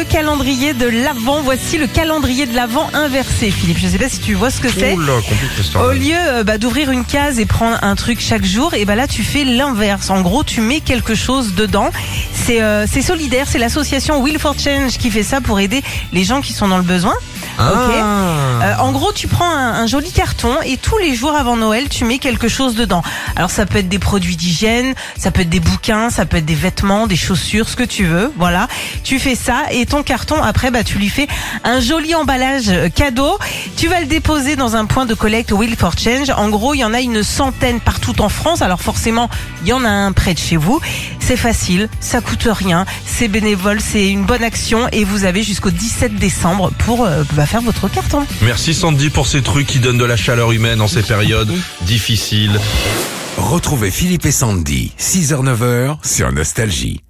le calendrier de l'Avent. Voici le calendrier de l'Avent inversé, Philippe. Je sais pas si tu vois ce que c'est. Au lieu euh, bah, d'ouvrir une case et prendre un truc chaque jour, et bah là tu fais l'inverse. En gros, tu mets quelque chose dedans. C'est euh, c'est solidaire, c'est l'association Will for Change qui fait ça pour aider les gens qui sont dans le besoin. Ah. Euh, en gros, tu prends un, un joli carton et tous les jours avant Noël, tu mets quelque chose dedans. Alors ça peut être des produits d'hygiène, ça peut être des bouquins, ça peut être des vêtements, des chaussures, ce que tu veux. Voilà, tu fais ça et ton carton après, bah tu lui fais un joli emballage euh, cadeau. Tu vas le déposer dans un point de collecte Will for Change. En gros, il y en a une centaine partout en France. Alors forcément, il y en a un près de chez vous. C'est facile, ça coûte rien, c'est bénévole, c'est une bonne action et vous avez jusqu'au 17 décembre pour euh, bah, faire votre carton. Merci Sandy pour ces trucs qui donnent de la chaleur humaine en ces périodes difficiles. Retrouvez Philippe et Sandy, 6h-9h sur Nostalgie.